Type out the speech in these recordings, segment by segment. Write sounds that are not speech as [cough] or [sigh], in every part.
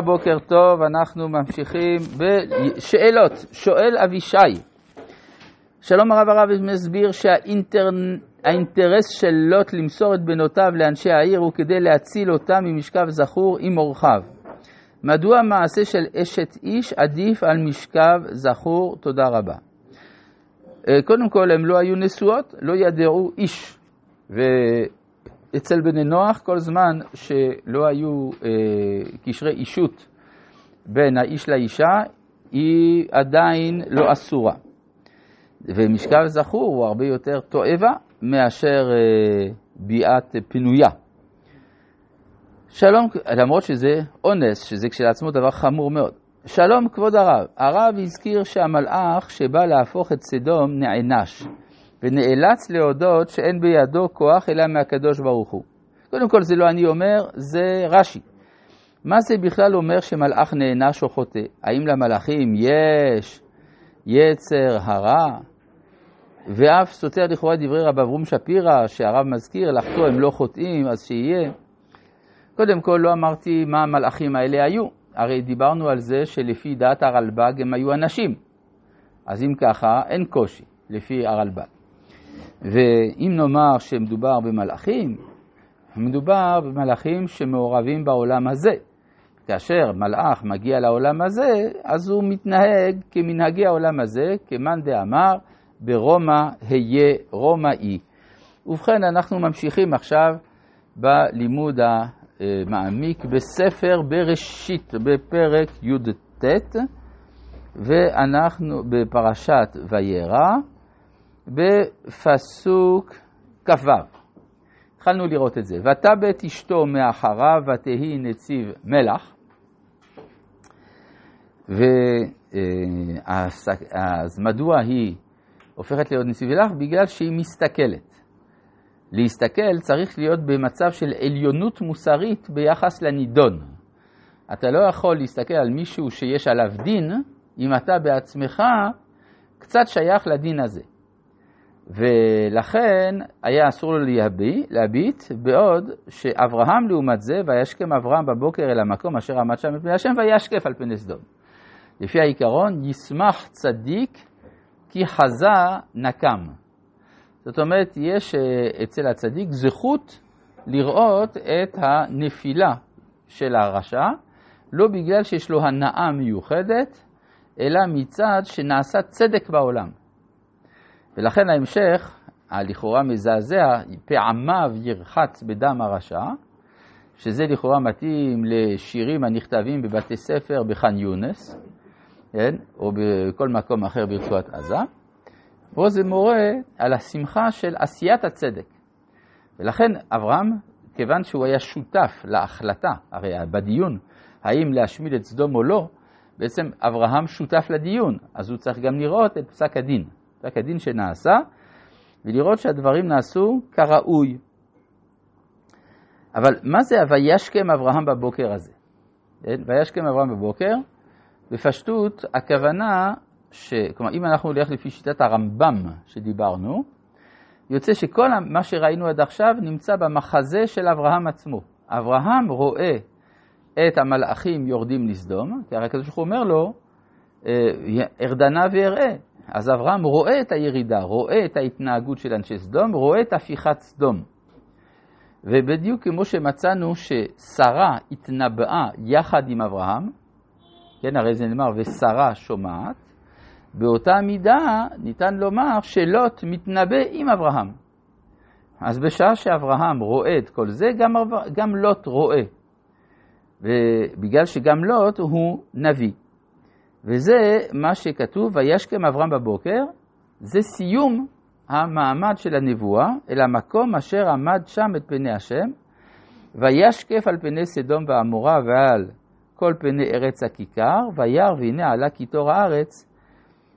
בוקר טוב, אנחנו ממשיכים בשאלות. שואל אבישי, שלום הרב הרב מסביר שהאינטרס של לוט למסור את בנותיו לאנשי העיר הוא כדי להציל אותם ממשכב זכור עם אורחיו. מדוע מעשה של אשת איש עדיף על משכב זכור? תודה רבה. אה, קודם כל, הם לא היו נשואות, לא ידעו איש. ואצל בני נוח, כל זמן שלא היו אה, קשרי אישות בין האיש לאישה, היא עדיין לא אסורה. ומשכב זכור הוא הרבה יותר תועבה מאשר אה, ביאת פנויה. שלום, למרות שזה אונס, שזה כשלעצמו דבר חמור מאוד. שלום כבוד הרב, הרב הזכיר שהמלאך שבא להפוך את סדום נענש, ונאלץ להודות שאין בידו כוח אלא מהקדוש ברוך הוא. קודם כל זה לא אני אומר, זה רש"י. מה זה בכלל אומר שמלאך נענש או חוטא? האם למלאכים יש יצר הרע? ואף סותר לכאורה דברי רב אברום שפירא, שהרב מזכיר, לחטוא הם לא חוטאים, אז שיהיה. קודם כל, לא אמרתי מה המלאכים האלה היו. הרי דיברנו על זה שלפי דעת הרלב"ג הם היו אנשים. אז אם ככה, אין קושי, לפי הרלב"ג. ואם נאמר שמדובר במלאכים, מדובר במלאכים שמעורבים בעולם הזה. כאשר מלאך מגיע לעולם הזה, אז הוא מתנהג כמנהגי העולם הזה, כמאן דאמר, ברומא היה רומאי. ובכן, אנחנו ממשיכים עכשיו בלימוד המעמיק בספר בראשית, בפרק י"ט, ואנחנו בפרשת וירא, בפסוק כ"ו. התחלנו לראות את זה. ותבט אשתו מאחריו ותהי נציב מלח. ואז מדוע היא הופכת להיות נציב מלח? בגלל שהיא מסתכלת. להסתכל צריך להיות במצב של עליונות מוסרית ביחס לנידון. אתה לא יכול להסתכל על מישהו שיש עליו דין, אם אתה בעצמך קצת שייך לדין הזה. ולכן היה אסור לו להביט, להביט, בעוד שאברהם לעומת זה, וישכם אברהם בבוקר אל המקום אשר עמד שם מפני השם, וישקף על פני סדום. לפי העיקרון, ישמח צדיק כי חזה נקם. זאת אומרת, יש אה, אצל הצדיק זכות לראות את הנפילה של הרשע, לא בגלל שיש לו הנאה מיוחדת, אלא מצד שנעשה צדק בעולם. ולכן ההמשך, הלכאורה מזעזע, פעמיו ירחץ בדם הרשע, שזה לכאורה מתאים לשירים הנכתבים בבתי ספר בח'אן יונס, כן? או בכל מקום אחר ברצועת עזה. פה זה מורה על השמחה של עשיית הצדק. ולכן אברהם, כיוון שהוא היה שותף להחלטה, הרי בדיון, האם להשמיד את סדום או לא, בעצם אברהם שותף לדיון, אז הוא צריך גם לראות את פסק הדין, פסק הדין שנעשה, ולראות שהדברים נעשו כראוי. אבל מה זה וישכם אברהם בבוקר הזה? כן? וישכם אברהם בבוקר, בפשטות הכוונה ש... כלומר, אם אנחנו נלך לפי שיטת הרמב"ם שדיברנו, יוצא שכל מה שראינו עד עכשיו נמצא במחזה של אברהם עצמו. אברהם רואה את המלאכים יורדים לסדום, כי הרי הקדוש ברוך הוא אומר לו, אה, ארדנה ואראה. אז אברהם רואה את הירידה, רואה את ההתנהגות של אנשי סדום, רואה את הפיכת סדום. ובדיוק כמו שמצאנו ששרה התנבאה יחד עם אברהם, כן, הרי זה נאמר, ושרה שומעת, באותה מידה ניתן לומר שלוט מתנבא עם אברהם. אז בשעה שאברהם רואה את כל זה, גם, גם לוט רואה. ובגלל שגם לוט הוא נביא. וזה מה שכתוב, וישכם אברהם בבוקר, זה סיום המעמד של הנבואה, אל המקום אשר עמד שם את פני השם, וישקף על פני סדום ועמורה ועל כל פני ארץ הכיכר, וירא והנה עלה קיטור הארץ,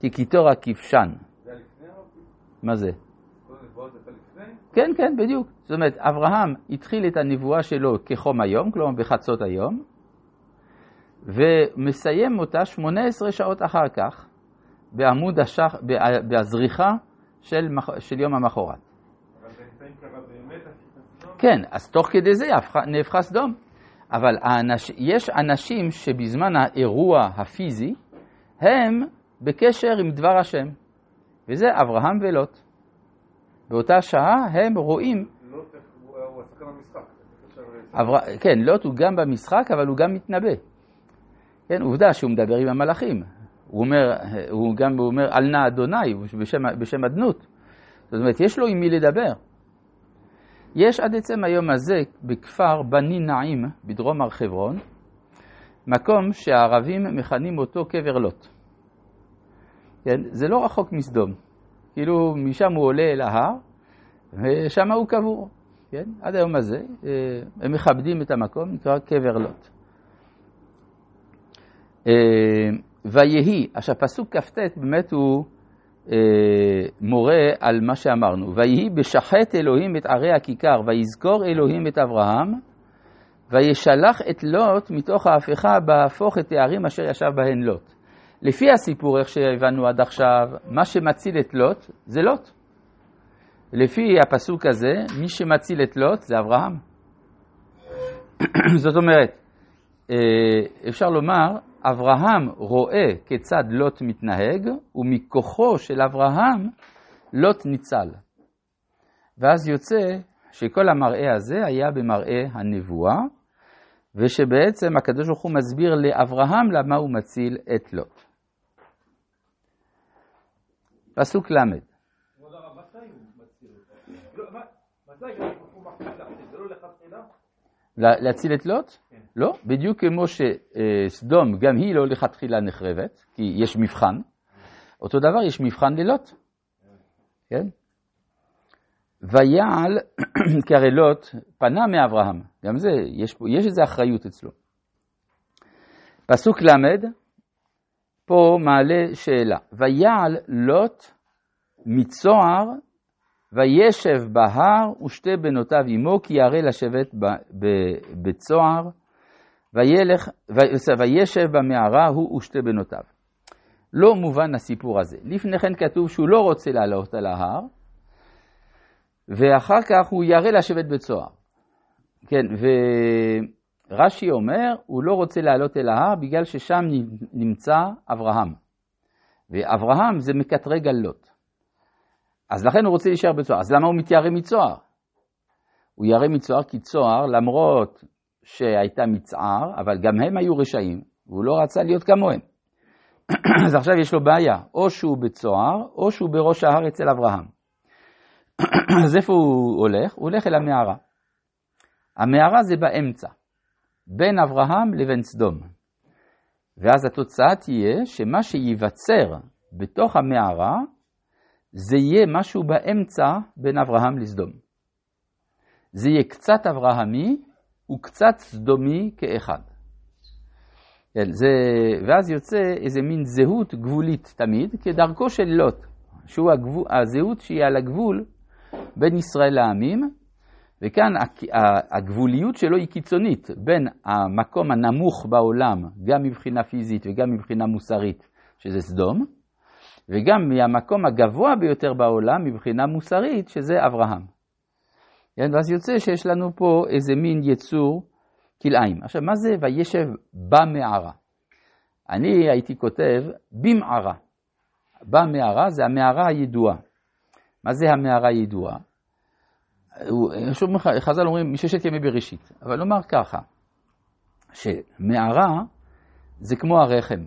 כי קיטור הכבשן. זה לפני? מה זה? כן, כן, בדיוק. זאת אומרת, אברהם התחיל את הנבואה שלו כחום היום, כלומר בחצות היום, ומסיים אותה 18 שעות אחר כך, בעמוד השח... בזריחה של, מח... של יום המחרת. כן, אז תוך כדי זה נהפכה סדום. אבל האנש, יש אנשים שבזמן האירוע הפיזי, הם בקשר עם דבר השם, וזה אברהם ולוט. באותה שעה הם רואים... לוט, הוא השחקן במשחק. כן, לוט הוא גם במשחק, אבל הוא גם מתנבא. כן, עובדה שהוא מדבר עם המלאכים. הוא אומר, הוא גם הוא אומר, אל נא אדוני, בשם, בשם אדנות. זאת אומרת, יש לו עם מי לדבר. יש עד עצם היום הזה בכפר בני נעים בדרום הר חברון, מקום שהערבים מכנים אותו קבר לוט. כן? זה לא רחוק מסדום. כאילו משם הוא עולה אל ההר ושם הוא קבור. כן? עד היום הזה אה, הם מכבדים את המקום, נקרא קבר לוט. אה, ויהי, עכשיו פסוק כ"ט באמת הוא אה, מורה על מה שאמרנו. ויהי בשחט אלוהים את ערי הכיכר, ויזכור אלוהים את אברהם, וישלח את לוט מתוך ההפיכה בהפוך את הערים אשר ישב בהן לוט. לפי הסיפור, איך שהבנו עד עכשיו, מה שמציל את לוט זה לוט. לפי הפסוק הזה, מי שמציל את לוט זה אברהם. [clears throat] זאת אומרת, אה, אפשר לומר, אברהם רואה כיצד לוט מתנהג, ומכוחו של אברהם לוט ניצל. ואז יוצא שכל המראה הזה היה במראה הנבואה, ושבעצם הקדוש ברוך הוא מסביר לאברהם למה הוא מציל את לוט. פסוק ל' כבוד הרב, מתי הוא מציל אותו? לא, מה- מתי הוא מחליט להציל? זה לא לכתחילה? להציל את לוט? כן. לא, בדיוק כמו שסדום, גם היא לא לכתחילה נחרבת, כי יש מבחן. אותו דבר, יש מבחן ללוט. כן? ויעל, [clears throat] כי הרי לוט פנה מאברהם, גם זה, יש, פה, יש איזו אחריות אצלו. פסוק ל', פה מעלה שאלה, ויעל לוט מצוהר וישב בהר ושתי בנותיו עמו כי ירא לשבת בצוהר וילך, וישב במערה הוא ושתי בנותיו. לא מובן הסיפור הזה. לפני כן כתוב שהוא לא רוצה לעלות על ההר, ואחר כך הוא ירא לשבת בצוהר. כן, ורש"י אומר, הוא לא רוצה לעלות אל ההר בגלל ששם נמצא אברהם. ואברהם זה מקטרג על לוט. אז לכן הוא רוצה להישאר בצוהר. אז למה הוא מתיירא מצוהר? הוא ירא מצוהר כי צוהר, למרות שהייתה מצער, אבל גם הם היו רשעים, והוא לא רצה להיות כמוהם. [clears throat] אז עכשיו יש לו בעיה, או שהוא בצוהר, או שהוא בראש ההר אצל אברהם. [clears throat] אז איפה הוא הולך? הוא הולך אל המערה. המערה זה באמצע, בין אברהם לבין סדום. ואז התוצאה תהיה שמה שייווצר בתוך המערה, זה יהיה משהו באמצע בין אברהם לסדום. זה יהיה קצת אברהמי וקצת סדומי כאחד. כן, זה, ואז יוצא איזה מין זהות גבולית תמיד, כדרכו של לוט, שהוא הגבול, הזהות שהיא על הגבול בין ישראל לעמים, וכאן הגבוליות שלו היא קיצונית בין המקום הנמוך בעולם, גם מבחינה פיזית וגם מבחינה מוסרית, שזה סדום, וגם מהמקום הגבוה ביותר בעולם מבחינה מוסרית, שזה אברהם. כן? ואז יוצא שיש לנו פה איזה מין יצור כלאיים. עכשיו, מה זה וישב במערה? אני הייתי כותב במערה. במערה זה המערה הידועה. מה זה המערה הידועה? שוב חז"ל אומרים מששת ימי בראשית, אבל נאמר ככה, שמערה זה כמו הרחם.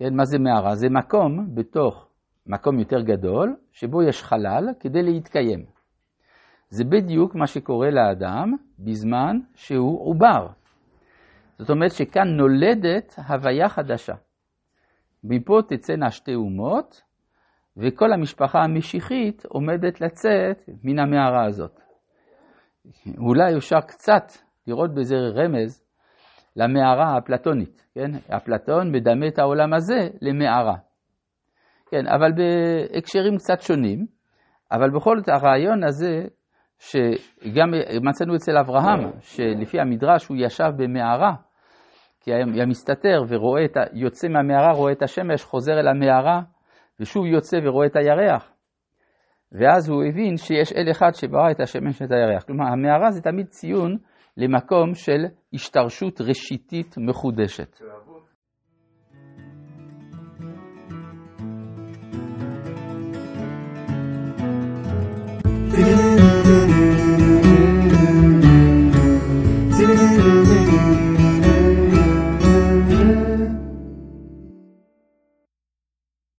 כן, מה זה מערה? זה מקום בתוך מקום יותר גדול, שבו יש חלל כדי להתקיים. זה בדיוק מה שקורה לאדם בזמן שהוא עובר. זאת אומרת שכאן נולדת הוויה חדשה. מפה תצאנה שתי אומות, וכל המשפחה המשיחית עומדת לצאת מן המערה הזאת. אולי אפשר קצת לראות בזה רמז למערה האפלטונית, כן? אפלטון מדמה את העולם הזה למערה. כן, אבל בהקשרים קצת שונים, אבל בכל זאת הרעיון הזה, שגם מצאנו אצל אברהם, שלפי המדרש הוא ישב במערה, כי היה מסתתר ורואה את ה... יוצא מהמערה, רואה את השמש, חוזר אל המערה, ושוב יוצא ורואה את הירח. ואז הוא הבין שיש אל אחד שברא את השמש ואת הירח. כלומר, המערה זה תמיד ציון למקום של השתרשות ראשיתית מחודשת.